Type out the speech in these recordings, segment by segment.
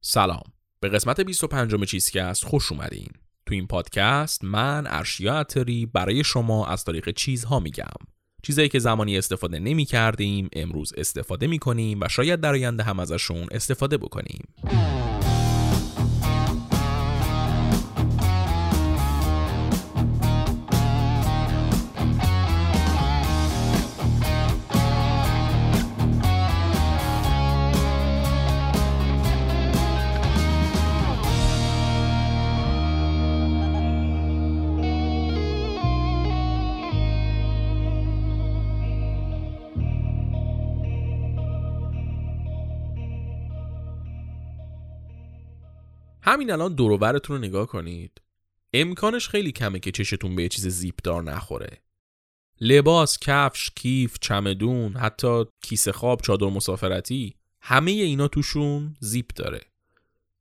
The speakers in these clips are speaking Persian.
سلام. به قسمت 25 چیزکست خوش اومدین. تو این پادکست من ارشیا اتری برای شما از طریق چیزها میگم. چیزایی که زمانی استفاده نمی کردیم امروز استفاده می کنیم و شاید در آینده هم ازشون استفاده بکنیم. همین الان دوروبرتون رو نگاه کنید. امکانش خیلی کمه که چشتون به یه چیز زیپ دار نخوره. لباس، کفش، کیف، چمدون، حتی کیسه خواب، چادر مسافرتی همه اینا توشون زیپ داره.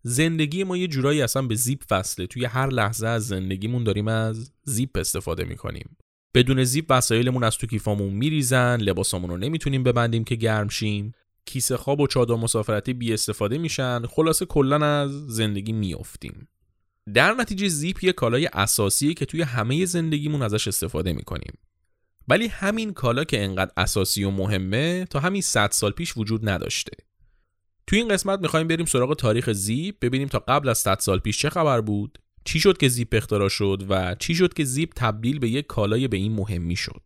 زندگی ما یه جورایی اصلا به زیپ وصله. توی هر لحظه از زندگیمون داریم از زیپ استفاده می‌کنیم. بدون زیپ وسایلمون از تو کیفامون میریزن لباسامون رو نمی‌تونیم ببندیم که گرم شیم. کیسه خواب و چادر مسافرتی بی استفاده میشن خلاصه کلا از زندگی میافتیم. در نتیجه زیپ یه کالای اساسیه که توی همه زندگیمون ازش استفاده می‌کنیم. ولی همین کالا که انقدر اساسی و مهمه تا همین 100 سال پیش وجود نداشته. توی این قسمت می‌خوایم بریم سراغ تاریخ زیپ ببینیم تا قبل از 100 سال پیش چه خبر بود چی شد که زیپ اختراع شد و چی شد که زیپ تبدیل به یک کالای به این مهمی شد.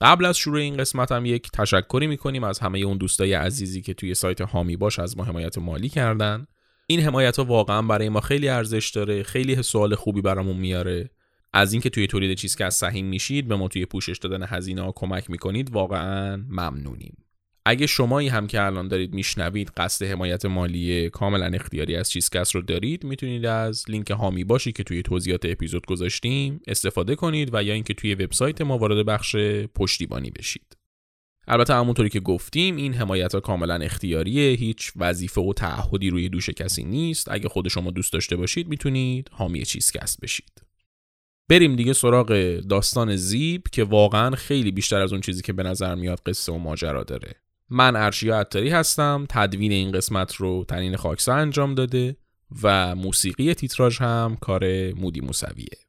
قبل از شروع این قسمت هم یک تشکری می‌کنیم از همه اون دوستای عزیزی که توی سایت هامی باش از ما حمایت مالی کردن. این حمایت ها واقعا برای ما خیلی ارزش داره خیلی سوال خوبی برامون میاره. از اینکه توی تولید چیز که از سهیم میشید به ما توی پوشش دادن هزینه ها کمک می‌کنید واقعا ممنونیم. اگه شمایی هم که الان دارید میشنوید قصد حمایت مالی کاملا اختیاری از چیزکس رو دارید می‌تونید از لینک هامی باشی که توی توضیحات اپیزود گذاشتیم استفاده کنید و یا اینکه توی وبسایت ما وارد بخش پشتیبانی بشید. البته همونطوری که گفتیم این حمایت ها کاملا اختیاریه هیچ وظیفه و تعهدی روی دوش کسی نیست. اگه خود شما دوست داشته باشید می‌تونید حامی چیزکست بشید. بریم دیگه سراغ داستان زیب که واقعا خیلی بیشتر از اون چیزی که به نظر میاد قصه و ماجرا داره. من ارشیا عطاری هستم تدوین این قسمت رو تنین خاکسا انجام داده و موسیقی تیتراژ هم کار مودی موسویه.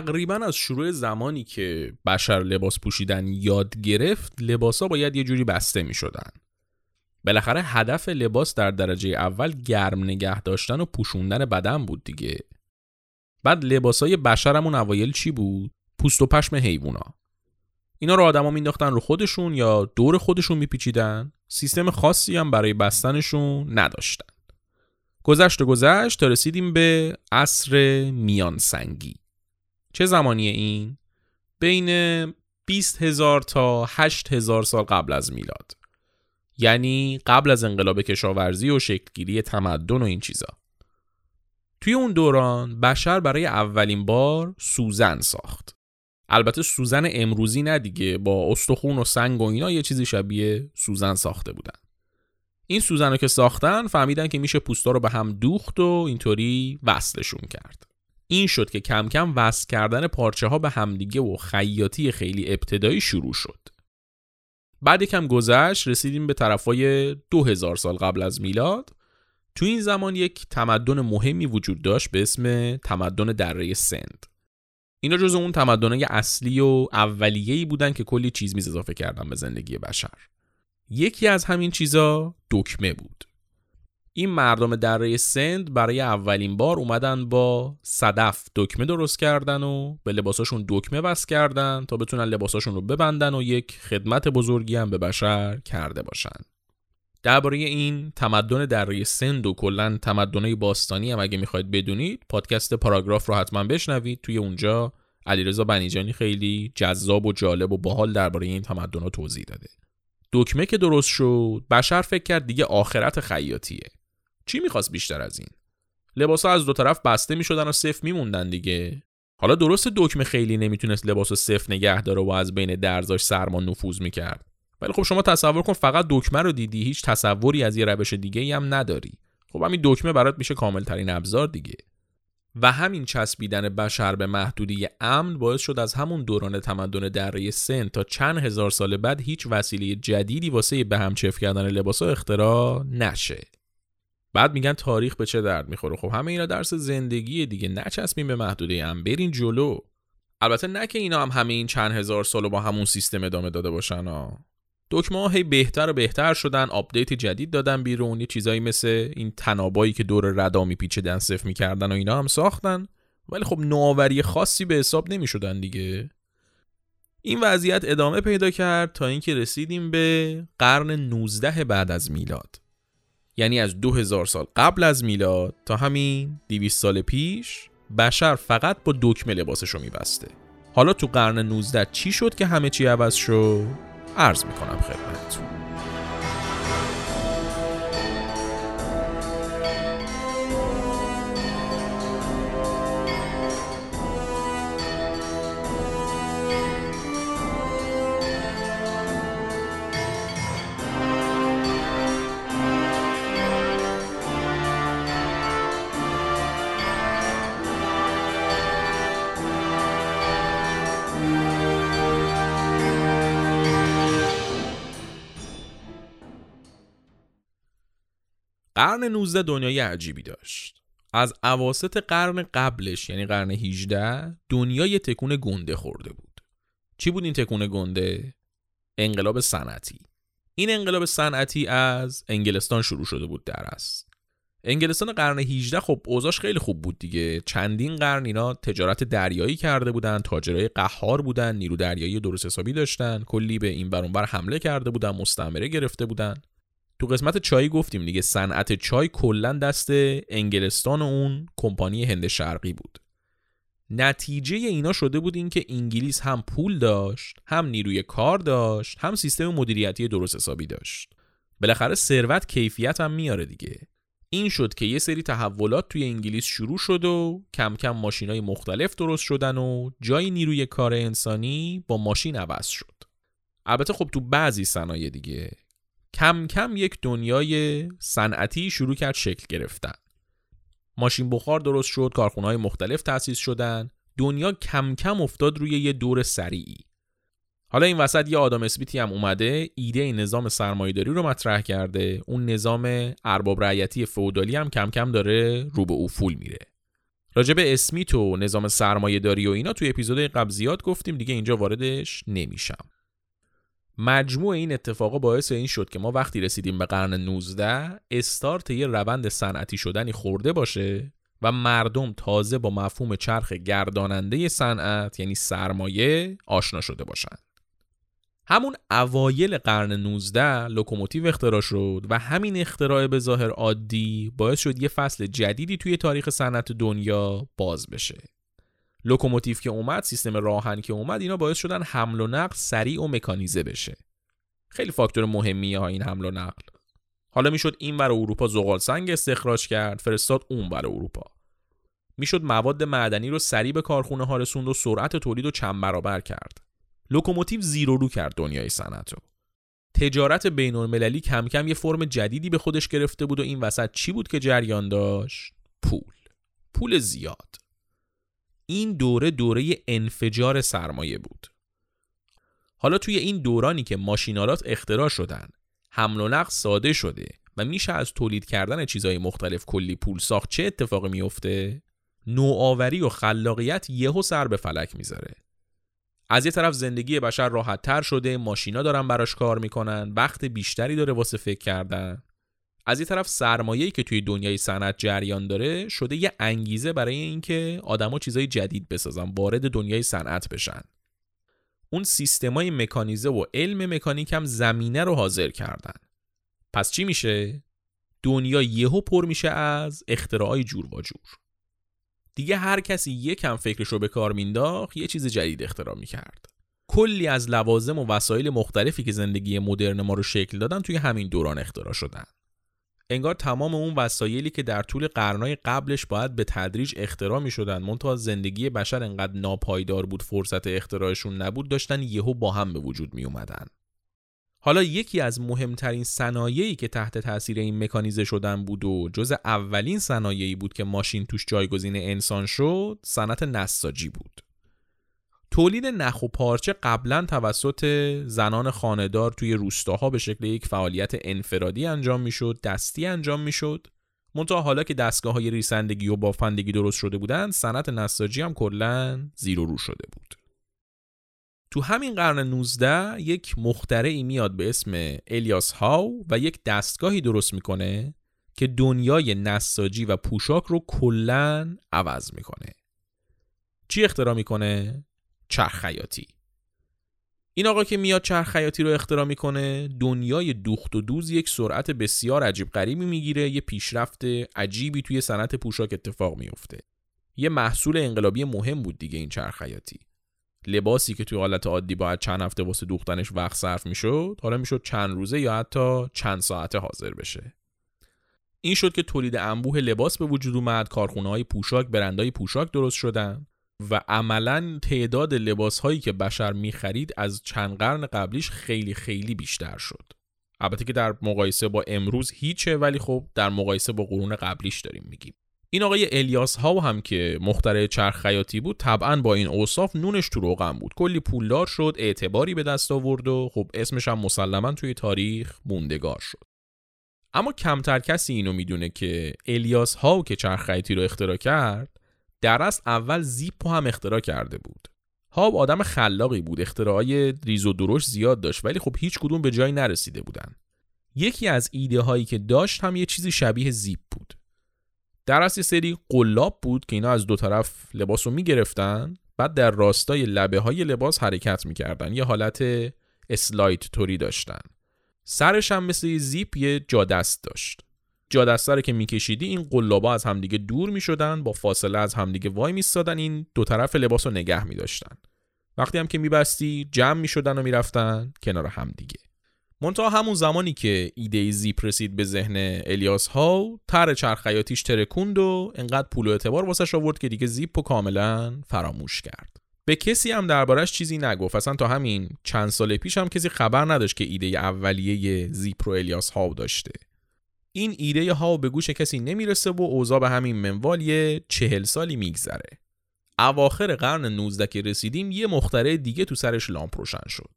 تقریبا از شروع زمانی که بشر لباس پوشیدن یاد گرفت لباسا باید یه جوری بسته می شدن. بالاخره هدف لباس در درجه اول گرم نگه داشتن و پوشوندن بدن بود دیگه. بعد لباسای بشرمون اوایل چی بود؟ پوست و پشم حیوونا. اینا رو آدما مینداختن رو خودشون یا دور خودشون میپیچیدن سیستم خاصی هم برای بستنشون نداشتن گذشت و گذشت تا رسیدیم به عصر میان سنگی چه زمانیه این؟ بین 20 هزار تا 8 هزار سال قبل از میلاد. یعنی قبل از انقلاب کشاورزی و شکلگیری تمدن و این چیزا. توی اون دوران بشر برای اولین بار سوزن ساخت. البته سوزن امروزی نه دیگه با استخون و سنگ و اینا یه چیزی شبیه سوزن ساخته بودن. این سوزن رو که ساختن فهمیدن که میشه پوستا رو به هم دوخت و اینطوری وصلشون کرد. این شد که کم کم وصل کردن پارچه ها به همدیگه و خیاطی خیلی ابتدایی شروع شد. بعد کم گذشت رسیدیم به طرفای 2000 سال قبل از میلاد. تو این زمان یک تمدن مهمی وجود داشت به اسم تمدن دره سند. اینا جز اون تمدنهای اصلی و اولیه‌ای بودن که کلی چیز میز اضافه کردن به زندگی بشر. یکی از همین چیزا دکمه بود. این مردم دره سند برای اولین بار اومدن با صدف دکمه درست کردن و به لباساشون دکمه بس کردن تا بتونن لباساشون رو ببندن و یک خدمت بزرگی هم به بشر کرده باشن. درباره این تمدن دره سند و کلا تمدنهای باستانی هم اگه می‌خواید بدونید پادکست پاراگراف رو حتما بشنوید. توی اونجا علیرضا بنیجانی خیلی جذاب و جالب و باحال درباره این تمدن توضیح داده. دکمه که درست شد بشر فکر کرد دیگه آخرت خیاطیه. چی می‌خواست بیشتر از این؟ ها از دو طرف بسته می‌شدن و صف میموندن دیگه. حالا درست دکمه خیلی نمی‌تونست لباس و صف نگه داره و از بین درزاش سرما نفوذ می‌کرد. ولی خب شما تصور کن فقط دکمه رو دیدی هیچ تصوری از یه روش دیگه هم نداری. خب همین دکمه برات میشه کامل ترین ابزار دیگه. و همین چسبیدن بشر به محدودی امن باعث شد از همون دوران تمدن دره سن تا چند هزار سال بعد هیچ وسیله جدیدی واسه به هم کردن لباس اختراع نشه. بعد میگن تاریخ به چه درد می‌خوره. خب همه اینا درس زندگی دیگه. نچسبین به محدوده امن برین جلو. البته نه که اینا هم همه این چند هزار سال با همون سیستم ادامه داده باشن ها دکمه هی بهتر و بهتر شدن update جدید دادن بیرون. یه چیزایی مثل این طنابایی که دور ردا میپیچیدن سفت می‌کردن و اینا هم ساختن. ولی خب نوآوری خاصی به حساب نمی‌شدن دیگه. این وضعیت ادامه پیدا کرد تا اینکه رسیدیم به قرن 19 بعد از میلاد. یعنی از 2000 سال قبل از میلاد تا همین 200 سال پیش بشر فقط با دکمه لباسش رو میبسته. حالا تو قرن 19 چی شد که همه چی عوض شد؟ عرض می‌کنم خدمتتون. قرن 19 دنیای عجیبی داشت. از عواست قرن قبلش یعنی قرن 18 دنیای تکون گنده خورده بود. چی بود این تکون گنده؟ انقلاب صنعتی. این انقلاب صنعتی از انگلستان شروع شده بود در است انگلستان قرن 18 خب اوضاش خیلی خوب بود دیگه. چندین قرن اینا تجارت دریایی کرده بودن تاجرای قهار بودن نیرو دریایی درست حسابی داشتن کلی به این بر حمله کرده بودن مستعمره گرفته بودن. تو قسمت چای گفتیم دیگه صنعت چای کلا دست انگلستان و اون کمپانی هند شرقی بود. نتیجه اینا شده بود اینکه انگلیس هم پول داشت هم نیروی کار داشت هم سیستم مدیریتی درست حسابی داشت. بالاخره ثروت کیفیت هم میاره دیگه. این شد که یه سری تحولات توی انگلیس شروع شد و کم کم ماشین های مختلف درست شدن و جای نیروی کار انسانی با ماشین عوض شد. البته خب تو بعضی صنایع دیگه کم کم یک دنیای صنعتی شروع کرد شکل گرفتن. ماشین بخار درست شد کارخونه های مختلف تأسیس شدن دنیا کم کم افتاد روی یه دور سریعی. حالا این وسط یه آدم اسمیتی هم اومده ایده نظام سرمایهداری رو مطرح کرده اون نظام ارباب رعیتی فودالی هم کم کم داره رو به افول میره راجب اسمیت و نظام سرمایهداری و اینا توی اپیزود قبل زیاد گفتیم دیگه اینجا واردش نمیشم. مجموع این اتفاقا باعث این شد که ما وقتی رسیدیم به قرن 19 استارت یه روند صنعتی شدنی خورده باشه و مردم تازه با مفهوم چرخ گرداننده صنعت یعنی سرمایه آشنا شده باشند. همون اوایل قرن 19 لوکوموتیو اختراع شد و همین اختراع به ظاهر عادی باعث شد یه فصل جدیدی توی تاریخ صنعت دنیا باز بشه. لوکوموتیو که اومد سیستم راه‌آهن که اومد اینا باعث شدن حمل و نقل سریع و مکانیزه بشه. خیلی فاکتور مهمیه ها این حمل و نقل. حالا می‌شد این ور اروپا زغال سنگ استخراج کرد فرستاد اون ور اروپا. می‌شد مواد معدنی رو سریع به کارخونه ها رسوند و سرعت تولید رو چند برابر کرد. لوکوموتیو زیرو رو کرد دنیای صنعت تجارت بین المللی کم کم یه فرم جدیدی به خودش گرفته بود و این وسط چی بود که جریان داشت؟ پول. پول زیاد. این دوره دوره انفجار سرمایه بود. حالا توی این دورانی که ماشینالات اختراع شدن حمل و نقل ساده شده و میشه از تولید کردن چیزهای مختلف کلی پول ساخت چه اتفاقی میفته نوآوری و خلاقیت یهو سر به فلک می‌ذاره. از یه طرف زندگی بشر راحت تر شده ماشینا دارن براش کار می‌کنن وقت بیشتری داره واسه فکر کردن. از این طرف سرمایه‌ای که توی دنیای صنعت جریان داره شده یه انگیزه برای اینکه آدما چیزای جدید بسازن وارد دنیای صنعت بشن. اون سیستمای مکانیزه و علم مکانیک هم زمینه رو حاضر کردن. پس چی میشه؟ دنیا یهو پر میشه از اختراعای جور و جور. دیگه هر کسی یکم فکرش رو به کار مینداخت یه چیز جدید اختراع می‌کرد. کلی از لوازم و وسایل مختلفی که زندگی مدرن ما رو شکل دادن توی همین دوران اختراع شدن. انگار تمام اون وسایلی که در طول قرنهای قبلش باید به تدریج اختراع می شدن منتها زندگی بشر انقدر ناپایدار بود فرصت اختراعشون نبود داشتن یهو با هم به وجود می اومدن. حالا یکی از مهمترین صنایعی که تحت تاثیر این مکانیزه شدن بود و جز اولین صنایعی بود که ماشین توش جایگزین انسان شد صنعت نساجی بود تولید نخ و پارچه قبلا توسط زنان خانهدار توی روستاها به شکل یک فعالیت انفرادی انجام می‌شد دستی انجام می‌شد. منتها حالا که دستگاه های ریسندگی و بافندگی درست شده بودند صنعت نساجی هم کلا زیر و رو شده بود. تو همین قرن 19 یک مخترعی میاد به اسم الیاس هاو و یک دستگاهی درست می‌کنه که دنیای نساجی و پوشاک رو کلا عوض می‌کنه. چی اختراع می‌کنه؟ چرخ خیاطی این آقا که میاد چرخ خیاطی رو اختراع می‌کنه دنیای دوخت و دوز یک سرعت بسیار عجیب غریبی می‌گیره یه پیشرفت عجیبی توی صنعت پوشاک اتفاق میفته یه محصول انقلابی مهم بود دیگه این چرخ خیاطی لباسی که توی حالت عادی باید چند هفته واسه دوختنش وقت صرف می‌شد حالا می‌شد چند روزه یا حتی چند ساعته حاضر بشه. این شد که تولید انبوه لباس به وجود اومد کارخونه های پوشاک برندهای پوشاک درست شدن. و عملا تعداد لباس هایی که بشر می‌خرید از چند قرن قبلیش خیلی خیلی بیشتر شد. البته که در مقایسه با امروز هیچه ولی خب در مقایسه با قرون قبلیش داریم میگیم. این آقای الیاس ها هم که مخترع چرخ خیاطی بود طبعا با این اوصاف نونش تو روغن بود. کلی پولدار شد اعتباری به دست آورد و خب اسمش هم مسلما توی تاریخ موندگار شد. اما کمتر کسی اینو می‌دونه که الیاس ها که چرخ خیاطی رو اختراع کرد در اصل اول زیپ هم اختراع کرده بود. هاب آدم خلاقی بود اختراعای ریز و درشت زیاد داشت ولی خب هیچ کدوم به جایی نرسیده بودن. یکی از ایده هایی که داشت هم یه چیزی شبیه زیپ بود. در اصل سری قلاب بود که اینا از دو طرف لباس رو می‌گرفتن بعد در راستای لبه های لباس حرکت می‌کردن یه حالت اسلایت توری داشتن. سرش هم مثل زیپ یه جادست داشت. جادسته رو که میکشیدی این قلابا از همدیگه دور می‌شدن با فاصله از همدیگه وای میستادن این دو طرف لباس رو نگه میداشتن. وقتی هم که میبستی جمع می‌شدن و می‌رفتن کنار همدیگه. منتها همون زمانی که ایده زیپ رسید به ذهن الیاس ها تر چرخیاتیش ترکوند و انقدر پول و اعتبار واسش آورد که دیگه زیپ رو کاملا فراموش کرد. به کسی هم دربارش چیزی نگفت. اصلا تا همین چند سال پیش هم کسی خبر نداشت که ایده اولیه زیپ رو الیاس ها داشته. این ایده ها به گوش کسی نمی‌رسه و اوضاع به همین منوال یه چهل سالی میگذره. اواخر قرن 19 که رسیدیم یه مختره دیگه تو سرش لامپ روشن شد.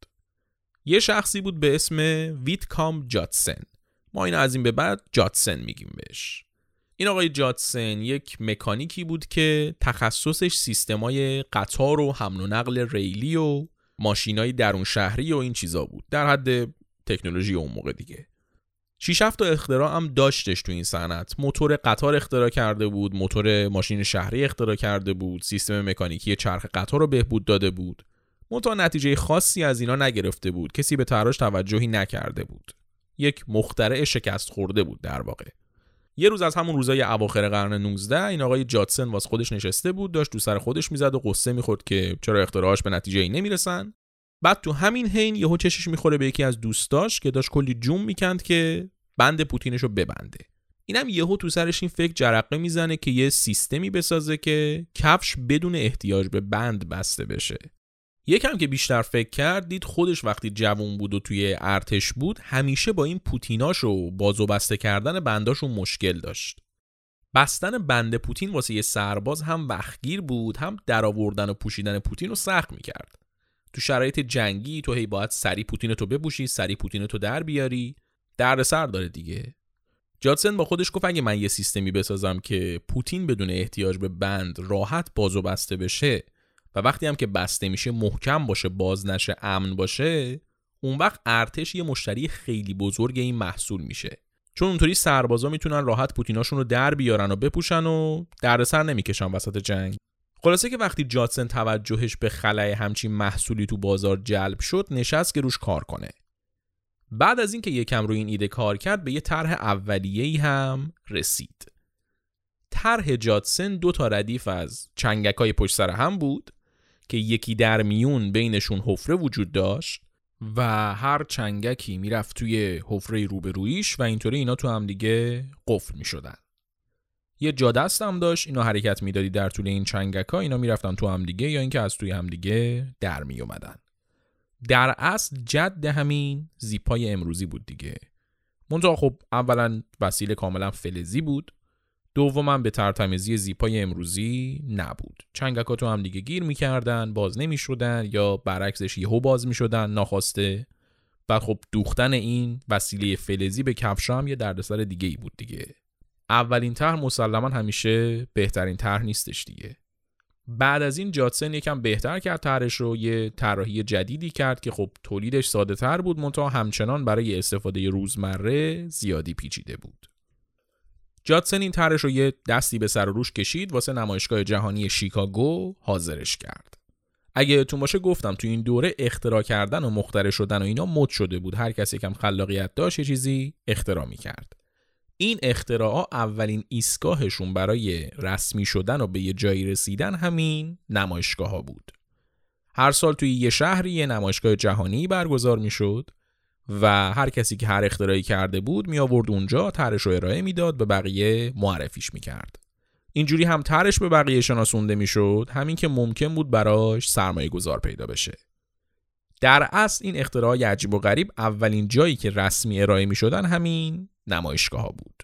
یه شخصی بود به اسم ویتکام جاتسن. ما این از این به بعد جاتسن میگیم بهش. این آقای جاتسن یک مکانیکی بود که تخصصش سیستمای قطار و حمل و نقل ریلی و ماشینای درون شهری و این چیزا بود. در حد تکنولوژی اون موقع دیگه. 6 تا اختراع هم داشتش تو این صنعت. موتور قطار اختراع کرده بود موتور ماشین شهری اختراع کرده بود سیستم مکانیکی چرخ قطار رو بهبود داده بود. منتها نتیجه خاصی از اینا نگرفته بود. کسی به تراش توجهی نکرده بود. یک مخترع شکست خورده بود در واقع. یه روز از همون روزای اواخر قرن 19 این آقای جاتسن واس خودش نشسته بود داشت تو سر خودش می‌زد و قصه می‌خورد که چرا اختراعاش به نتیجه ای نمی‌رسن. بعد تو همین حین یهو چشش می‌خوره به یکی از دوستاش که داشت کلی جوم می‌کند که بند پوتینش رو ببنده. اینم یهو تو سرش این فکر جرقه می‌زنه که یه سیستمی بسازه که کفش بدون احتیاج به بند بسته بشه. یکم که بیشتر فکر کرد دید خودش وقتی جوون بود و توی ارتش بود همیشه با این پوتیناش و بازو بسته کردن بنداشو مشکل داشت. بستن بند پوتین واسه یه سرباز هم وقتگیر بود هم درآوردن و پوشیدن پوتین رو سخت می‌کرد. تو شرایط جنگی تو هی باید سری پوتین تو بپوشی سری پوتین تو در بیاری. دردسر داره دیگه. جادسن با خودش گفت اگه من یه سیستمی بسازم که پوتین بدون احتیاج به بند راحت بازو بسته بشه و وقتی هم که بسته میشه محکم باشه باز نشه امن باشه اون وقت ارتش یه مشتری خیلی بزرگ این محصول میشه. چون اونطوری سربازا می‌تونن راحت پوتیناشون رو در بیارن و بپوشن و دردسر نمی‌کشن وسط جنگ. خلاصه که وقتی جادسن توجهش به خلای همچین محصولی تو بازار جلب شد نشست که روش کار کنه بعد از اینکه یکم روی این ایده کار کرد به یه طرح اولیه‌ای هم رسید طرح جادسن دو تا ردیف از چنگک های پشت سر هم بود که یکی در میون بینشون حفره وجود داشت و هر چنگکی می‌رفت توی حفره روبرویش و اینطوری اینا تو هم دیگه قفل می شدن. یه جادست هم داشت اینا حرکت می‌دادی در طول این چنگک ها اینا می‌رفتن تو هم دیگه یا اینکه از توی هم دیگه در می اومدن. در اصل جد همین زیپای امروزی بود دیگه. منتها خب اولا وسیله کاملا فلزی بود دوما به ترتمیزی زیپای امروزی نبود. چنگکاتو هم دیگه گیر می‌کردن باز نمی‌شدن یا برعکسش یهو باز می‌شدن ناخواسته. بعد خب دوختن این وسیله فلزی به کفش هم یه دردسر دیگه ای بود دیگه. اولین طرح مسلما همیشه بهترین طرح نیستش دیگه. بعد از این جاتسن یکم بهتر کرد طرحش رو یه طراحی جدیدی کرد که خب تولیدش ساده تر بود منتها همچنان برای استفاده روزمره زیادی پیچیده بود. جاتسن این طرحش رو یه دستی به سر و روش کشید واسه نمایشگاه جهانی شیکاگو حاضرش کرد. اگه تو باشه گفتم تو این دوره اختراع کردن و مخترع شدن و اینا مد شده بود. هر کسی کم خلاقیت داشت یه چیزی اختراع کرد. این اختراعا اولین ایستگاهشون برای رسمی شدن و به یه جایی رسیدن همین نمایشگاه بود. هر سال توی یه شهری یه نمایشگاه جهانی برگزار می‌شد و هر کسی که هر اختراعی کرده بود می آورد اونجا طرحش رو ارائه می‌داد به بقیه معرفیش می‌کرد. اینجوری هم طرحش به بقیه شناسونده می‌شد همین که ممکن بود براش سرمایه گذار پیدا بشه. در اصل این اختراع عجیب و غریب اولین جایی که رسمی ارائه می شدن همین نمایشگاه ها بود.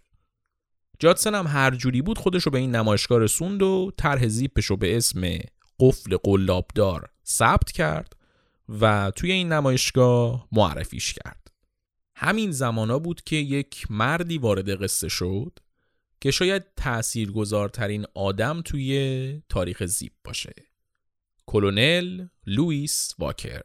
جادسن هم هر جوری بود خودش رو به این نمایشگاه رسوند و طرح زیپش رو به اسم قفل قلابدار ثبت کرد و توی این نمایشگاه معرفیش کرد. همین زمانا بود که یک مردی وارد قصه شد که شاید تاثیرگذارترین آدم توی تاریخ زیپ باشه. کلونل لوئیس واکر.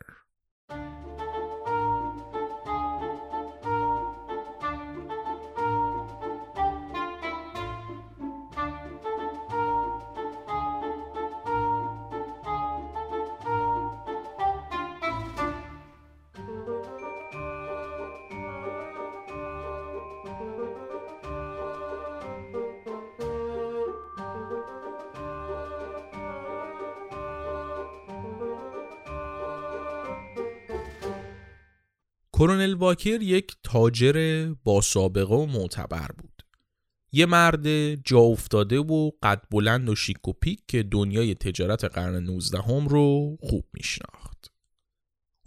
کرونل واکر یک تاجر با سابقه و معتبر بود. یه مرد جا افتاده و قد بلند و شیک و پیک که دنیای تجارت قرن 19 هم رو خوب میشناخت.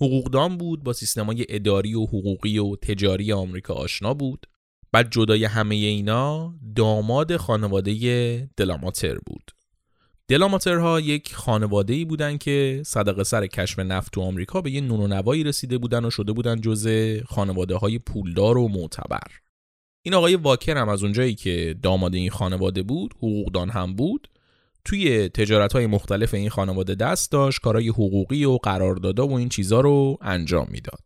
حقوقدان بود با سیستمای اداری و حقوقی و تجاری آمریکا آشنا بود. بعد جدای همه اینا داماد خانواده دلاماتر بود. دلاماترها یک خانواده ای بودن که صدق سر کشف نفت تو آمریکا به یه نون و نوایی رسیده بودن و شده بودن جز خانواده های پولدار و معتبر. این آقای واکر هم از اونجایی که داماد این خانواده بود، حقوقدان هم بود، توی تجارت های مختلف این خانواده دست داشت، کارهای حقوقی و قراردادا و این چیزا رو انجام می‌داد.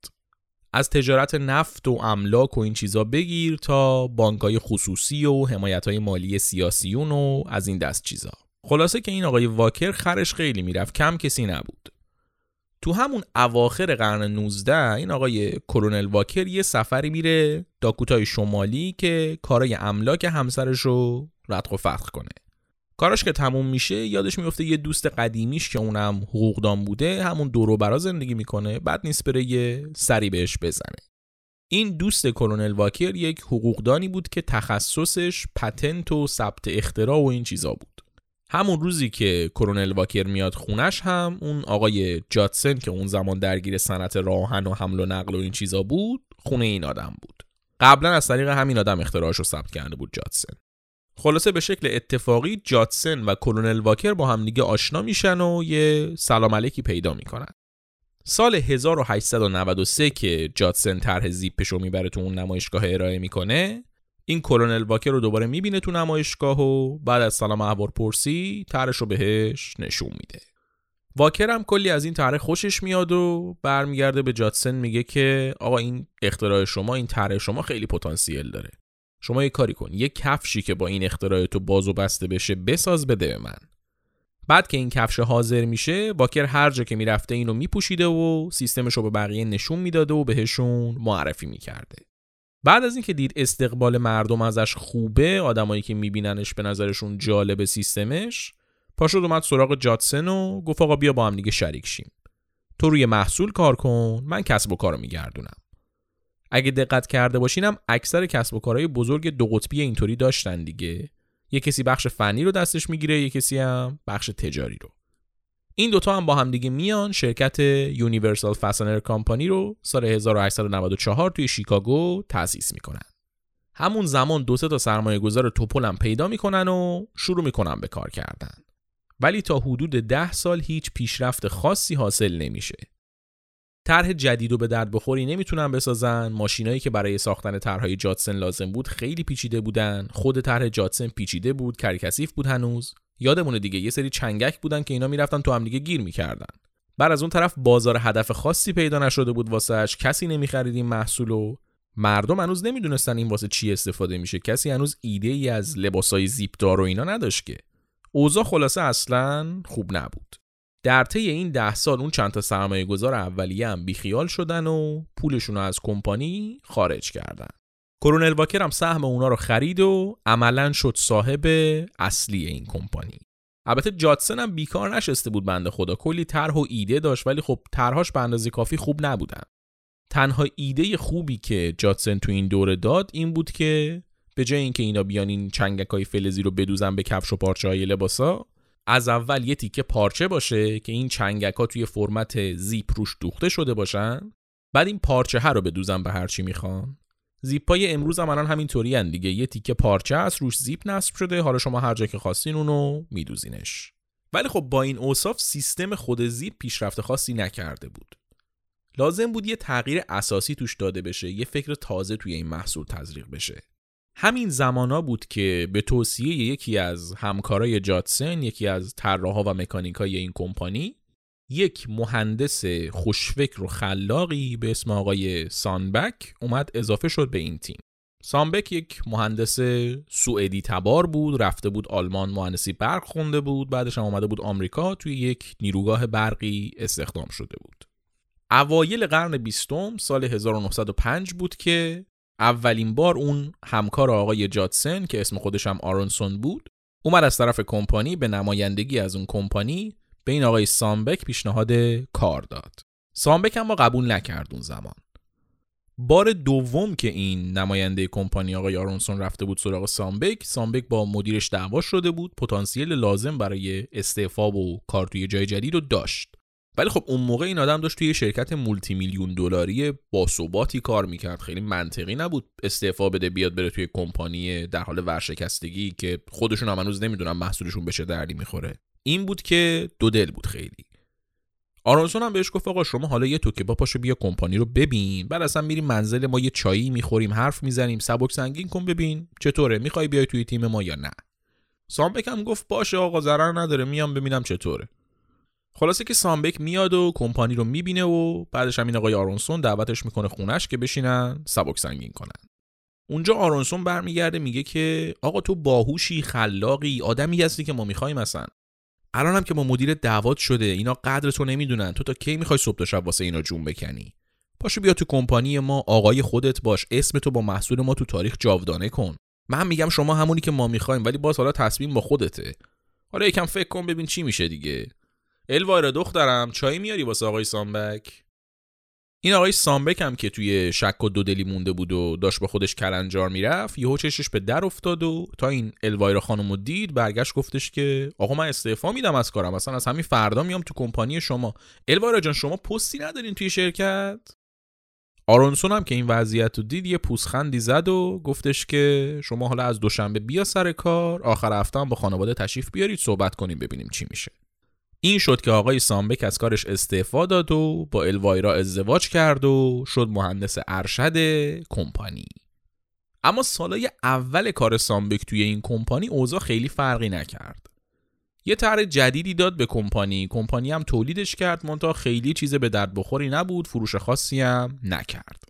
از تجارت نفت و املاک و این چیزا بگیر تا بانکای خصوصی و حمایت های مالی سیاسیون و از این دست چیزا. خلاصه که این آقای واکر خرش خیلی می‌رفت کم کسی نبود. تو همون اواخر قرن 19 این آقای کرونل واکر یه سفری میره داکوتای شمالی که کارای املاک همسرش رو ردخ و فتخ کنه. کاراش که تموم میشه یادش میفته یه دوست قدیمیش که اونم حقوقدان بوده همون دورو برا زندگی می‌کنه بعد نیست بره یه سری بهش بزنه. این دوست کرونل واکر یک حقوقدانی بود که تخصصش پتنت و ثبت اختراع و این چیزا بود. همون روزی که کرونل واکر میاد خونش هم اون آقای جاتسن که اون زمان درگیر صنعت راهن و حمل و نقل و این چیزا بود خونه این آدم بود. قبلا از طریق همین آدم اختراعش رو ثبت کرده بود جاتسن. خلاصه به شکل اتفاقی جاتسن و کرونل واکر با همدیگه آشنا میشن و یه سلام علیکی پیدا می‌کنن. سال 1893 که جاتسن طرح زیپش رو می‌بره تو اون نمایشگاه ارائه می‌کنه این کلونل واکر رو دوباره می‌بینه تو نمایشگاه و بعد از سلام احوار پرسی طرحش رو بهش نشون میده. واکر هم کلی از این طرح خوشش میاد و برمیگرده به جاتسن میگه که آقا این اختراع شما این طرح شما خیلی پتانسیل داره. شما یه کاری کن یه کفشی که با این اختراع تو باز و بسته بشه بساز بده به من. بعد که این کفش حاضر میشه واکر هر جا که می‌رفته اینو میپوشیده و سیستمش رو به بقیه نشون می‌داده و بهشون معرفی می‌کرده. بعد از اینکه دید استقبال مردم ازش خوبه آدمایی که میبیننش به نظرشون جالبه سیستمش پاشد اومد سراغ جادسون و گفت آقا بیا با هم دیگه شریک شیم. تو روی محصول کار کن من کسب و کار رو میگردونم. اگه دقت کرده باشینم اکثر کسب و کارهای بزرگ دو قطبی اینطوری داشتن دیگه. یه کسی بخش فنی رو دستش می‌گیره یه کسی هم بخش تجاری رو. این دوتا هم با هم دیگه میان شرکت Universal Fastener Company رو سال 1894 توی شیکاگو تأسیس می‌کنن. همون زمان دو تا سرمایه گذار توپل هم پیدا می‌کنن و شروع می‌کنن به کار کردن. ولی تا حدود ده سال هیچ پیشرفت خاصی حاصل نمیشه. طرح جدید و به درد بخوری نمی‌تونن بسازن ماشینایی که برای ساختن طرحهای جاتسن لازم بود خیلی پیچیده بودن خود طرح جاتسن پیچیده بود کرکسیف بود هنوز یادمونه دیگه یه سری چنگک بودن که اینا می‌رفتن تو هم دیگه گیر می‌کردن. بر از اون طرف بازار هدف خاصی پیدا نشده بود واسهش کسی نمی‌خرید این محصول و مردم هنوز نمی‌دونستن این واسه چی استفاده میشه. کسی هنوز ایده ای از لباسای زیپ دار و اینا نداشت که. اوضاع خلاصه اصلا خوب نبود. در طی این ده سال اون چند تا سرمایه گذار اولیه هم بیخیال شدن و پولشون رو از کمپانی خارج کردن. کرونل واکر هم سهم اونا رو خرید و عملا شد صاحب اصلی این کمپانی. البته جاتسن هم بیکار نشسته بود بنده خدا. کلی طرح و ایده داشت ولی خب طرحهاش به اندازه کافی خوب نبودن. تنها ایده خوبی که جاتسن تو این دوره داد این بود که به جای اینکه اینا بیان این چنگک های فلزی رو بدوزن به کفش و پارچه های لباسا از اول یه تیکه پارچه باشه که این چنگک ها توی فرمت زیپ روش دوخته شده باشن بعد این پارچه ها رو بدوزن به هرچی می‌خوان. زیپای امروز هم الان همینطوری دیگه. یه تیکه پارچه است روش زیپ نصب شده. حالا شما هر جا که خواستین اونو میدوزینش. ولی خب با این اوصاف سیستم خود زیپ پیشرفت خاصی نکرده بود. لازم بود یه تغییر اساسی توش داده بشه یه فکر تازه توی این محصول تزریق بشه. همین زمانا بود که به توصیه یکی از همکارای جاتسن یکی از طراحا و مکانیکای این کمپانی یک مهندس خوشفکر و خلاقی به اسم آقای سانبک اومد اضافه شد به این تیم. سانبک یک مهندس سوئدی تبار بود رفته بود آلمان مهندسی برق خونده بود بعدش هم اومده بود آمریکا توی یک نیروگاه برقی استخدام شده بود. اوایل قرن بیستم سال 1905 بود که اولین بار اون همکار آقای جاتسن که اسم خودش هم آرونسون بود اومد از طرف کمپانی به نمایندگی از اون کمپانی به این آقای سامبک پیشنهاد کار داد. سامبک هم با قبول نکرد اون زمان. بار دوم که این نماینده کمپانی آقای آرونسون رفته بود سراغ سامبک سامبک با مدیرش دعوا شده بود پتانسیل لازم برای استعفا و کار توی جای جدید رو داشت. ولی خب اون موقع این آدم داشت توی شرکت مولتی میلیون دلاری باثباتی کار می‌کرد. خیلی منطقی نبود استعفا بده بیاد بره توی کمپانی در حال ورشکستگی که خودشون هم هنوز نمی‌دونن محصولشون بشه دردی می‌خوره. این بود که دو دل بود خیلی. آرونسون هم بهش گفت آقا شما حالا یه توکه با پاشو بیا کمپانی رو ببین. بعد اصلا میریم منزل ما یه چایی می‌خوریم حرف می‌زنیم سبک سنگین کن ببین چطوره می‌خوای بیای توی تیم ما یا نه. سامبک هم گفت باشه آقا ضرر نداره میام ببینم چطوره. خلاصه که سامبک میاد و کمپانی رو می‌بینه و بعدش هم این آقای آرونسون دعوتش می‌کنه خونش که بشینن سبک سنگین کنن. اونجا آرونسون برمیگرده میگه که آقا تو باهوشی خلاقی آدمی هستی که ما می‌خوایم اصلا. الانم که ما مدیر دعوت شده اینا قدر تو نمی‌دونن. تو تا کی می‌خوای صبح تا شب واسه اینا جون بکنی؟ پاشو بیا تو کمپانی ما آقای خودت باش. اسم تو با محصول ما تو تاریخ جاودانه کن. من میگم شما همونی که ما می‌خوایم ولی باز حالا تصمیم با خودته. حالا یکم فکر کن ببین چی میشه دیگه. الوایر دخترم چای میاری واسه آقای سامبک؟ این آقای سامبک هم که توی شک و دودلی مونده بود و داشت به خودش کلنجار می‌رفت یهو چشش به در افتاد و تا این الوایر خانم رو دید برگشت گفتش که آقا من استعفا میدم از کارم اصلا از همین فردا میام تو کمپانی شما. الوایر جان شما پستی ندارین توی شرکت؟ آرونسون هم که این وضعیت رو دید یه پوسخندی زد و گفتش که شما حالا از دوشنبه بیا سر کار آخر هفته هم با خانواده تشریف بیارید صحبت کنیم ببینیم چی میشه. این شد که آقای سامبک از کارش استعفا داد و با الوایرا ازدواج کرد و شد مهندس ارشد کمپانی. اما سالای اول کار سامبک توی این کمپانی اوضاع خیلی فرقی نکرد. یه طرح جدیدی داد به کمپانی. کمپانی هم تولیدش کرد منتها خیلی چیز به درد بخوری نبود فروش خاصی هم نکرد.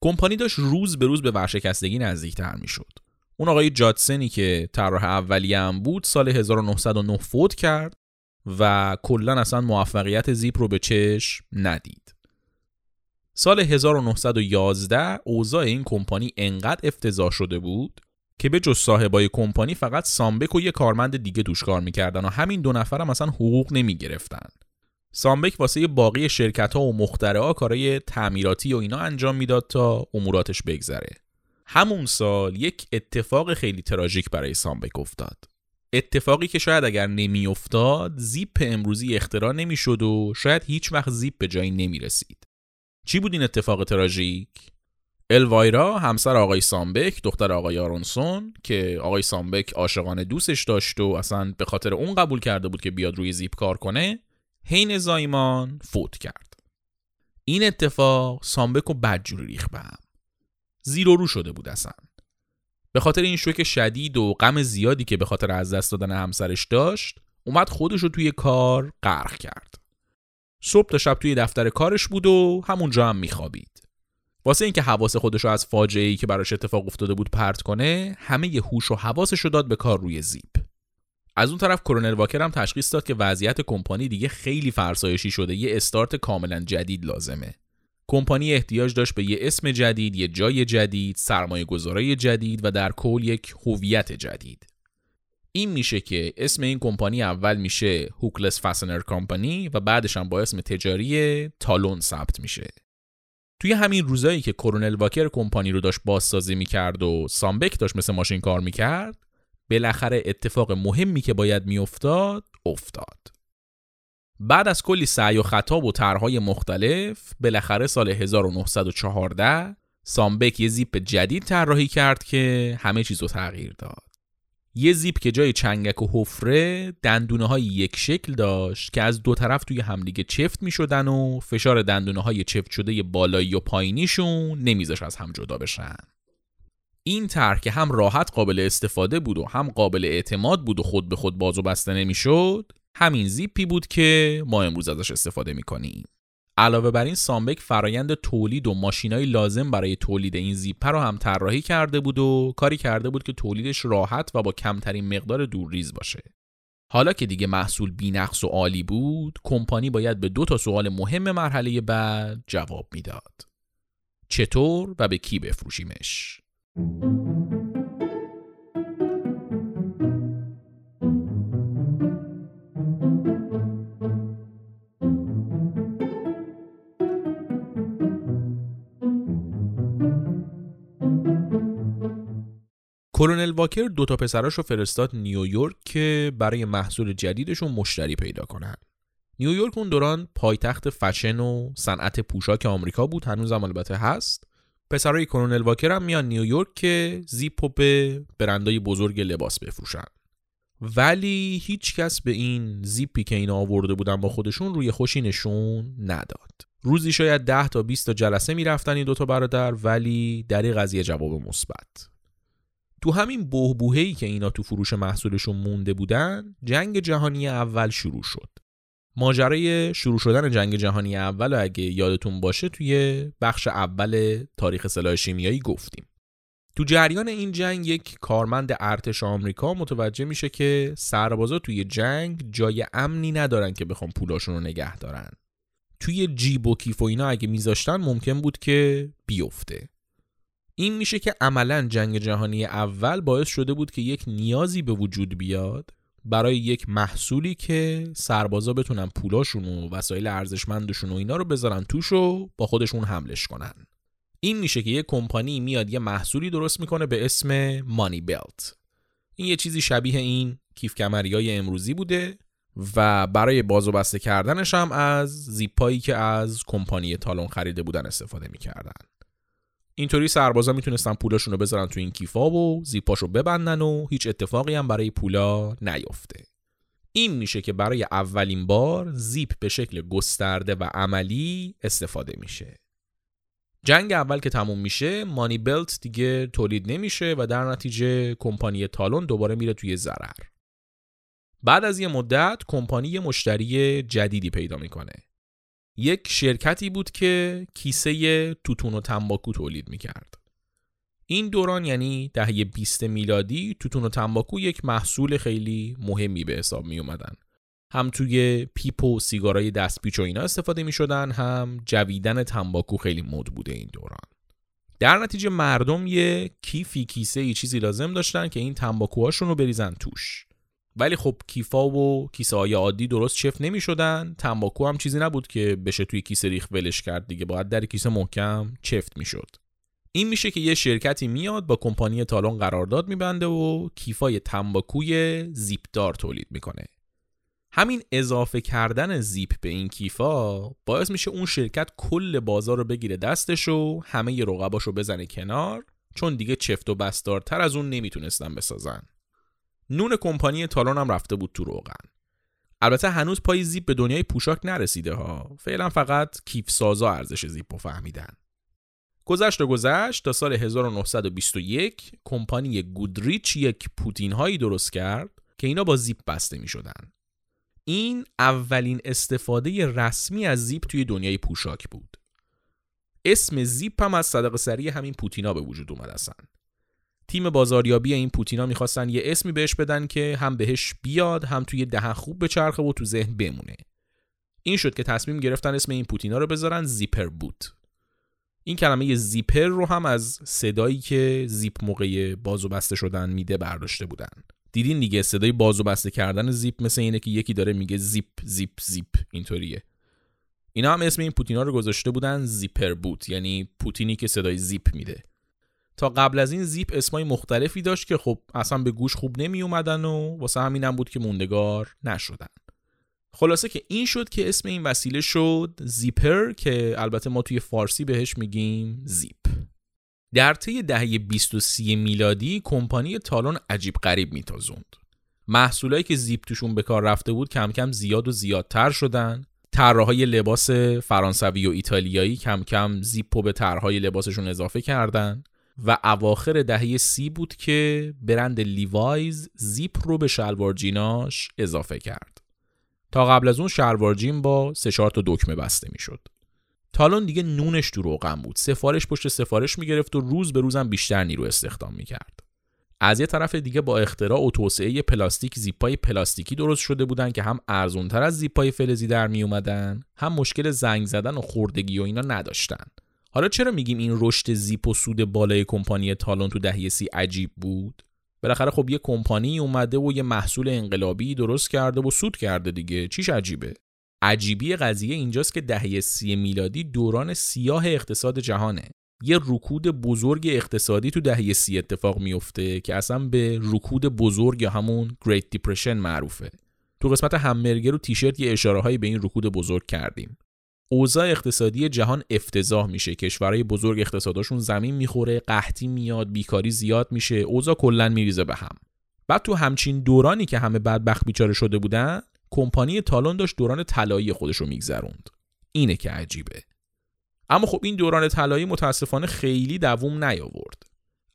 کمپانی داشت روز به روز به ورشکستگی نزدیکتر می‌شد. اون آقای جادسنی که طراح اولیه هم بود سال 1909 فوت کرد. و کلا اصلا موفقیت زیپ رو به چشم ندید. سال 1911 اوضاع این کمپانی انقدر افتضاح شده بود که به جز صاحبای کمپانی فقط سامبک و یه کارمند دیگه دوش کار می‌کردن و همین دو نفر هم اصلا حقوق نمی‌گرفتن. سامبک واسه باقی شرکت ها و مختره ها کارای تعمیراتی و اینا انجام می‌داد تا اموراتش بگذره. همون سال یک اتفاق خیلی تراژیک برای سامبک افتاد. اتفاقی که شاید اگر نمیافتاد زیپ امروزی اختراع نمی‌شد و شاید هیچ وقت زیپ به جایی نمی رسید. چی بود این اتفاق تراژیک؟ الوایرا همسر آقای سامبک دختر آقای آرونسون که آقای سامبک عاشقانه دوستش داشت و اصلا به خاطر اون قبول کرده بود که بیاد روی زیپ کار کنه حین زایمان فوت کرد این اتفاق سامبک و بدجوری ریخ به هم زیر و رو شده بود اصلا به خاطر این شوک شدید و غم زیادی که به خاطر از دست دادن همسرش داشت اومد خودش رو توی کار غرق کرد. صبح تا شب توی دفتر کارش بود و همونجا هم میخوابید. واسه اینکه حواس خودش رو از فاجعه ای که براش اتفاق افتاده بود پرت کنه همه ی هوش و حواسش رو داد به کار روی زیپ. از اون طرف کرونل واکر هم تشخیص داد که وضعیت کمپانی دیگه خیلی فرسایشی شده یه استارت کاملا جدید لازمه. کمپانی احتیاج داشت به یه اسم جدید، یه جای جدید، سرمایه گذاره جدید و در کل یک هویت جدید. این میشه که اسم این کمپانی اول میشه هوکلس فاسنر کمپانی و بعدش هم با اسم تجاری تالون ثبت میشه. توی همین روزایی که کرونل واکر کمپانی رو داشت بازسازی می‌کرد و سامبک داشت مثل ماشین کار می‌کرد بالاخره اتفاق مهمی که باید میافتاد افتاد. بعد از کلی سعی و خطاب و طرحهای مختلف بالاخره سال 1914 سامبک یه زیپ جدید طراحی کرد که همه چیز رو تغییر داد. یه زیپ که جای چنگک و حفره دندونه های یک شکل داشت که از دو طرف توی همدیگه چفت می شدن و فشار دندونه های چفت شده بالایی و پایینیشون نمیذاش از هم جدا بشن. این طرح که هم راحت قابل استفاده بود و هم قابل اعتماد بود و خود به خود باز و بسته نمی‌شد همین زیپی بود که ما امروز ازش استفاده می‌کنیم. علاوه بر این سامبک فرایند تولید و ماشینای لازم برای تولید این زیپ رو هم طراحی کرده بود و کاری کرده بود که تولیدش راحت و با کمترین مقدار دورریز باشه. حالا که دیگه محصول بینقص و عالی بود کمپانی باید به دو تا سوال مهم مرحله بعد جواب می‌داد. چطور و به کی بفروشیمش؟ کرونل واکر دو تا پسراشو فرستاد نیویورک که برای محصول جدیدشون مشتری پیدا کنن. نیویورک اون دوران پایتخت فشن و صنعت پوشاک آمریکا بود هنوزم البته هست. پسرای کرونل واکر هم میان نیویورک که زیپ و به برندای بزرگ لباس بفروشن. ولی هیچ کس به این زیپی که اینا آورده بودن با خودشون روی خوشی نشون نداد. روزی شاید 10 تا 20 تا جلسه می‌رفتن این دوتا برادر ولی در قضیه جواب مثبت. تو همین بهبوهی که اینا تو فروش محصولشون مونده بودن جنگ جهانی اول شروع شد. ماجرای شروع شدن جنگ جهانی اول اگه یادتون باشه توی بخش اول تاریخ سلاح شیمیایی گفتیم. تو جریان این جنگ یک کارمند ارتش آمریکا متوجه میشه که سربازا توی جنگ جای امنی ندارن که بخوام پولاشون رو نگه دارن. توی جیب و کیف و اینا اگه میذاشتن ممکن بود که بیفته. این میشه که عملا جنگ جهانی اول باعث شده بود که یک نیازی به وجود بیاد برای یک محصولی که سربازا بتونن پولاشون و وسایل ارزشمندشون و اینا رو بذارن توش و با خودشون حملش کنن. این میشه که یک کمپانی میاد یه محصولی درست می‌کنه به اسم مانی بلت این یه چیزی شبیه این کیف کمری های امروزی بوده و برای باز و بسته کردنش هم از زیپایی که از کمپانی تالون خریده بودن استفاده می‌کردن. اینطوری سربازا می‌تونستن پولاشون رو بذارن تو این کیفا و زیپاشو ببندن و هیچ اتفاقی هم برای پولا نیفته این میشه که برای اولین بار زیپ به شکل گسترده و عملی استفاده میشه. جنگ اول که تموم میشه مانی بلت دیگه تولید نمیشه و در نتیجه کمپانی تالون دوباره میره توی ضرر. بعد از یه مدت کمپانی مشتری جدیدی پیدا می‌کنه. یک شرکتی بود که کیسه توتون و تنباکو تولید می‌کرد. این دوران یعنی دهه 20 میلادی توتون و تنباکو یک محصول خیلی مهمی به حساب می اومدن. هم توی پیپ و سیگارای دستپیچ و اینا استفاده می شدن هم جویدن تنباکو خیلی مد بوده این دوران. در نتیجه مردم یه کیفی کیسه ای چیزی لازم داشتن که این تنباکوهاشون رو بریزن توش. ولی خب کیفا و کیسه های عادی درست چفت نمی شدن تنباکو هم چیزی نبود که بشه توی کیسه ریخ ولش کرد دیگه. باید در کیسه محکم چفت می شد این میشه که یه شرکتی میاد با کمپانی تالون قرارداد میبنده و کیفای تنباکوی زیپدار تولید می‌کنه. همین اضافه کردن زیپ به این کیفا باعث میشه اون شرکت کل بازار رو بگیره دستش و همه رقباش رو بزنه کنار چون دیگه چفت و بستارتر از اون نمی‌تونستن بسازن. نون کمپانی تالون هم رفته بود تو روغن البته هنوز پای زیپ به دنیای پوشاک نرسیده ها فعلا فقط کیف سازا ارزش زیپ رو فهمیدن گذشت و گذشت تا سال 1921 کمپانی گودریچ یک پوتین هایی درست کرد که اینا با زیپ بسته می شدن. این اولین استفاده رسمی از زیپ توی دنیای پوشاک بود. اسم زیپ هم از صدق سری همین پوتینا به وجود اومد اصلا. تیم بازاریابی این پوتینا می‌خواستن یه اسمی بهش بدن که هم بهش بیاد هم توی دهن خوب به چرخه و تو ذهن بمونه. این شد که تصمیم گرفتن اسم این پوتینا رو بذارن زیپر بوت. این کلمه زیپر رو هم از صدایی که زیپ موقع باز و بسته شدن میده برداشته بودن دیدین دیگه صدای باز و بسته کردن زیپ مثل اینه که یکی داره میگه زیپ زیپ زیپ اینطوریه اینا هم اسم این پوتینا رو گذاشته بودن زیپر بوت یعنی پوتینی که صدای زیپ میده تا قبل از این زیپ اسمای مختلفی داشت که خب اصلا به گوش خوب نمی اومدن و واسه همینم بود که موندگار نشدن. خلاصه که این شد که اسم این وسیله شد زیپر که البته ما توی فارسی بهش میگیم زیپ. در طی دهه 23 میلادی کمپانی تالون عجیب غریب میتازوند. محصولایی که زیپ توشون به کار رفته بود کم کم زیاد و زیادتر شدن. طراحهای لباس فرانسوی و ایتالیایی کم کم زیپ به طرحهای لباسشون اضافه کردن. و اواخر دهه سی بود که برند لیوایز زیپ رو به شلوار جیناش اضافه کرد تا قبل از اون شلوار جین با سه چهار تا دکمه بسته می‌شد. تالون دیگه نونش تو روغن بود. سفارش پشت سفارش می‌گرفت و روز به روزم بیشتر نیرو استخدام می‌کرد. از یه طرف دیگه با اختراع و توسعه پلاستیک زیپای پلاستیکی درست شده بودن که هم ارزونتر از زیپای فلزی در می اومدن هم مشکل زنگ زدن و خوردگی و اینا نداشتن حالا چرا میگیم این رشد زیپ و سود بالای کمپانی تالون تو دهه سی عجیب بود؟ بالاخره خب یه کمپانی اومده و یه محصول انقلابی درست کرده و سود کرده دیگه. چیش عجیبه؟ عجیبی قضیه اینجاست که دهه سی میلادی دوران سیاه اقتصاد جهانه. یه رکود بزرگ اقتصادی تو دهه سی اتفاق میفته که اصلا به رکود بزرگ یا همون Great Depression معروفه. تو قسمت همبرگر و تیشرت یه اشاره هایی به این رکود بزرگ کردیم. اوضاع اقتصادی جهان افتضاح میشه. کشورهای بزرگ اقتصاداشون زمین می‌خوره قحطی میاد بیکاری زیاد میشه اوضاع کلا میریزه به هم. بعد تو همچین دورانی که همه بدبخت بیچاره شده بودن کمپانی تالون داشت دوران طلایی خودش رو میگذروند. اینه که عجیبه. اما خب این دوران طلایی متاسفانه خیلی دووم نیاورد.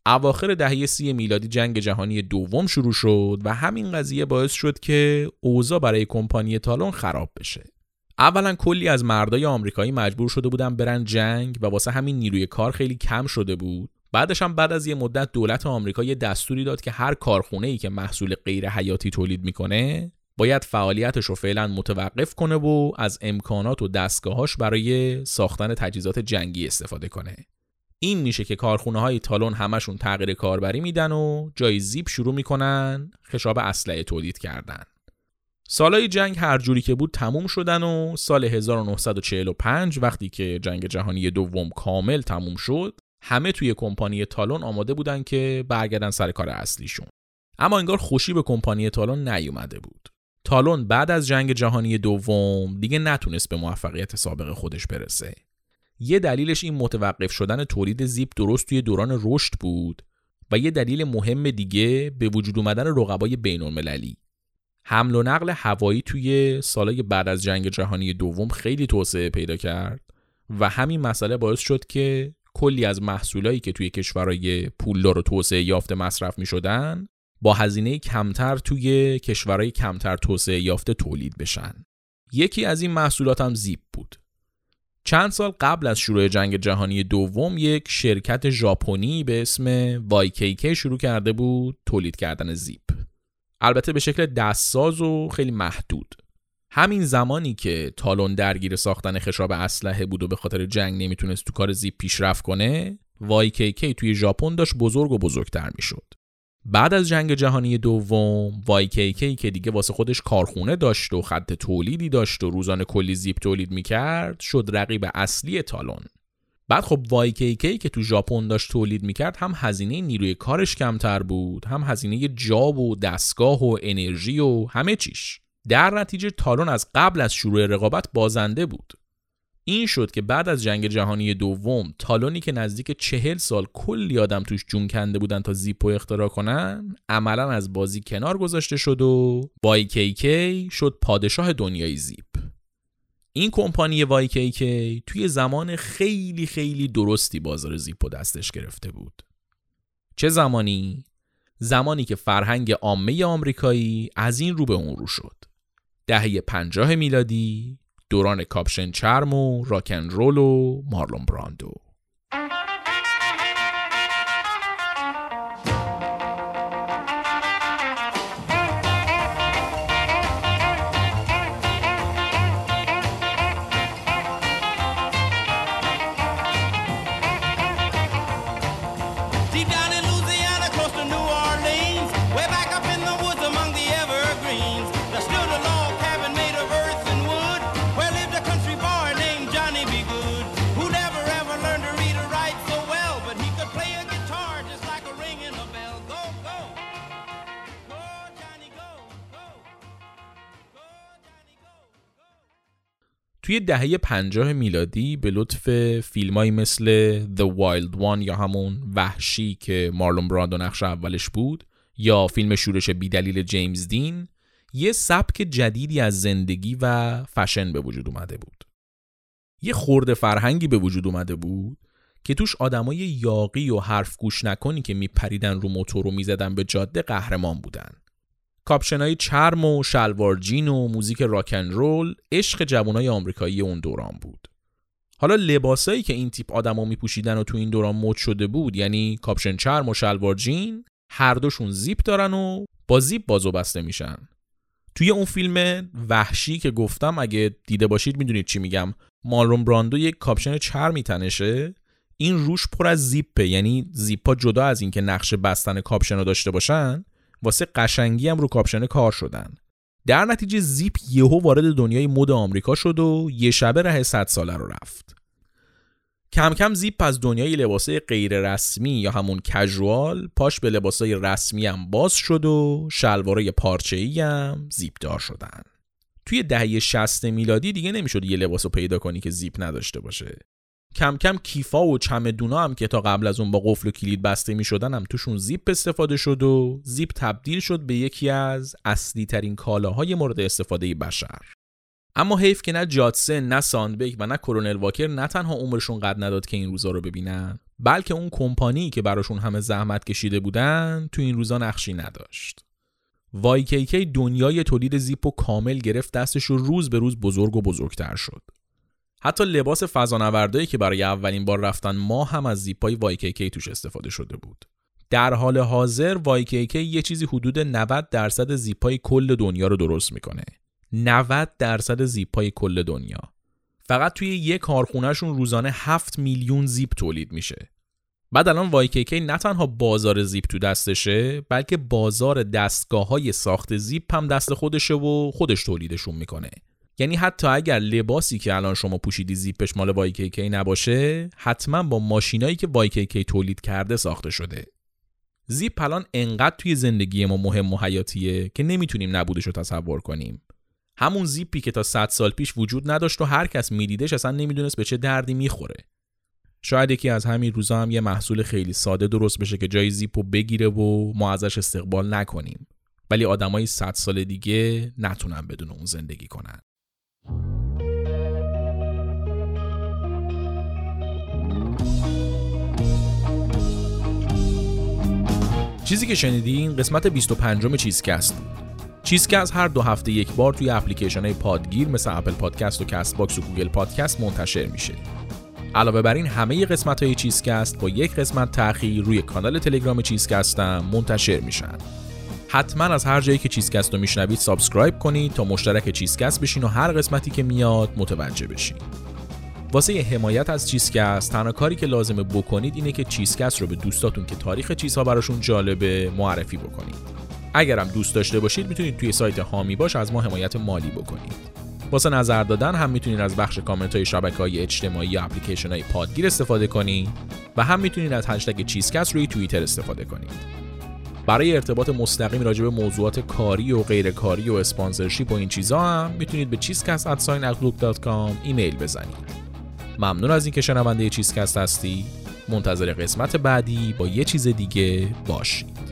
اواخر دهه سی میلادی جنگ جهانی دوم شروع شد و همین قضیه باعث شد که اوضاع برای کمپانی تالون خراب بشه. اولا کلی از مردای آمریکایی مجبور شده بودن برن جنگ و واسه همین نیروی کار خیلی کم شده بود. بعدش هم بعد از یه مدت دولت آمریکا یه دستوری داد که هر کارخونه ای که محصول غیر حیاتی تولید می‌کنه باید فعالیتش رو فعلا متوقف کنه و از امکانات و دستگاهاش برای ساختن تجهیزات جنگی استفاده کنه. این میشه که کارخونه های تالون همشون تغییر کاربری میدن و جای زیپ شروع می‌کنن خشاب اسلحه تولید کردن. سالهای جنگ هر جوری که بود تموم شدن و سال 1945 وقتی که جنگ جهانی دوم کامل تموم شد همه توی کمپانی تالون آماده بودن که برگردن سر کار اصلیشون. اما انگار خوشی به کمپانی تالون نیومده بود. تالون بعد از جنگ جهانی دوم دیگه نتونست به موفقیت سابق خودش برسه. یه دلیلش این متوقف شدن تولید زیپ درست توی دوران رشد بود و یه دلیل مهم دیگه به وجود اومدن رقبای بین المللی حمل و نقل هوایی توی سالهای بعد از جنگ جهانی دوم خیلی توسعه پیدا کرد و همین مسئله باعث شد که کلی از محصولایی که توی کشورهای پولدار و توسعه یافته مصرف می شدن با هزینه کمتر توی کشورهای کمتر توسعه یافته تولید بشن. یکی از این محصولات هم زیپ بود. چند سال قبل از شروع جنگ جهانی دوم یک شرکت ژاپنی به اسم وایکیکی شروع کرده بود تولید کردن زیپ. البته به شکل دستساز و خیلی محدود. همین زمانی که تالون درگیر ساختن خشاب اسلحه بود و به خاطر جنگ نمی‌تونست تو کار زیپ پیشرفت کنه وایکیکی توی ژاپن داشت بزرگ و بزرگتر می‌شد. بعد از جنگ جهانی دوم وایکیکی که دیگه واسه خودش کارخونه داشت و خط تولیدی داشت و روزانه کلی زیپ تولید می‌کرد شد رقیب اصلی تالون. بعد خب YKK که تو ژاپن داشت تولید می‌کرد هم هزینه نیروی کارش کمتر بود هم هزینه جاب و دستگاه و انرژی و همه چیش. در نتیجه تالون از قبل از شروع رقابت بازنده بود. این شد که بعد از جنگ جهانی دوم تالونی که نزدیک چهل سال کلی آدم توش جون کنده بودن تا زیپو اختراع کنن عملا از بازی کنار گذاشته شد و YKK شد پادشاه دنیای زیپ. این کمپانی YKK توی زمان خیلی خیلی درستی بازار زیپو دستش گرفته بود. چه زمانی؟ زمانی که فرهنگ عامه آمریکایی از این رو به اون رو شد. دهه پنجاه میلادی دوران کاپشن چرم و راکن رول و مارلون براندو. توی دهه پنجاه میلادی به لطف فیلمایی مثل The Wild One یا همون وحشی که مارلون براندو نقش اولش بود یا فیلم شورش بیدلیل جیمز دین یه سبک جدیدی از زندگی و فشن به وجود اومده بود. یه خورده فرهنگی به وجود اومده بود که توش آدمای یاقی و حرف گوش نکنی که میپریدن رو موتور و می‌زدن به جاده قهرمان بودن. کاپشنای چرم و شلوار جین و موزیک rock and roll عشق جوانای آمریکایی اون دوران بود. حالا لباسایی که این تیپ آدما میپوشیدن و تو این دوران مد شده بود یعنی کاپشن چرم و شلوار جین هر دوشون زیپ دارن و با زیپ باز و بسته میشن. توی اون فیلم وحشی که گفتم اگه دیده باشید می‌دونید چی میگم مارلون براندو یک کاپشن چرمی تنشه این روش پر از زیپه یعنی زیپا جدا از اینکه نقش بستن کاپشن رو داشته باشن واسه قشنگی هم رو کاپشن کار شدن. در نتیجه زیپ یهو وارد دنیای مد آمریکا شد و یه شبه ره 100 ساله رو رفت. کم کم زیپ از دنیای لباسه غیر رسمی یا همون کژوال پاش به لباسای رسمی هم باز شد و شلوارای پارچه‌ای هم زیپ دار شدن. توی دهه 60 میلادی دیگه نمی‌شد یه لباسو پیدا کنی که زیپ نداشته باشه. کم کم کیفا و چمدونا هم که تا قبل از اون با قفل و کلید بسته می شدن هم توشون زیپ استفاده شد و زیپ تبدیل شد به یکی از اصلی ترین کالاهای مورد استفاده بشر. اما حیف که نه جادسن نه ساندبیک و نه کرونل واکر نه تنها عمرشون قد نداد که این روزا رو ببینن بلکه اون کمپانی که براشون همه زحمت کشیده بودن تو این روزا نقشی نداشت. YKK دنیای تولید زیپ و کامل گرفت دستش و روز به روز بزرگ و بزرگتر شد. حتی لباس فضانوردایی که برای اولین بار رفتن ما هم از زیپای YKK توش استفاده شده بود. در حال حاضر YKK یه چیزی حدود 90 درصد زیپای کل دنیا رو درست می‌کنه. 90 درصد زیپای کل دنیا. فقط توی یک کارخونهشون روزانه 7 میلیون زیپ تولید میشه. بعد الان YKK نه تنها بازار زیپ تو دستشه بلکه بازار دستگاه های ساخت زیپ هم دست خودشه و خودش تولیدشون می‌کنه. یعنی حتی اگر لباسی که الان شما پوشیدی زیپش مال YKK نباشه حتما با ماشینایی که YKK تولید کرده ساخته شده. زیپ الان انقدر توی زندگی ما مهم و حیاتیه که نمی‌تونیم نبودش رو تصور کنیم. همون زیپی که تا 100 سال پیش وجود نداشت و هر کس میدیدش اصلا نمی‌دونست به چه دردی می‌خوره. شاید یکی از همین روزا هم یه محصول خیلی ساده درست بشه که جای زیپو بگیره و ما ازش استقبال نکنیم. ولی آدمای 100 سال دیگه نتونن بدون اون زندگی کنن. چیزی که شنیدین قسمت 25 چیزکست بود چیزکست هر دو هفته یک بار توی اپلیکیشن های پادگیر مثل Apple Podcast و Castbox و Google Podcast منتشر میشه. علاوه بر این همه قسمت های چیزکست با یک قسمت تأخیر روی کانال تلگرام چیزکست هم منتشر میشن. حتما از هر جایی که چیزکست رو میشنوید subscribe کنید تا مشترک چیزکست بشین و هر قسمتی که میاد متوجه بشین. واسه حمایت از چیزکست تنها کاری که لازمه بکنید اینه که چیزکست رو به دوستاتون که تاریخ چیزها براشون جالبه معرفی بکنید. اگرم دوست داشته باشید می‌تونید توی سایت حامی باش از ما حمایت مالی بکنید. واسه نظر دادن هم می‌تونید از بخش کامنت های شبکه های اجتماعی یا اپلیکیشن های پادگیر استفاده کنید و هم می‌تونید از هشتگ چیزکست روی توییتر استفاده کنید. برای ارتباط مستقیم راجع به موضوعات کاری و غیر کاری و sponsorship و این چیزا هم می‌تونید به chizcast@outlook.com ایمیل بزنید. ممنون از اینکه شنونده چیزکست هستی. منتظر قسمت بعدی با یه چیز دیگه باشید.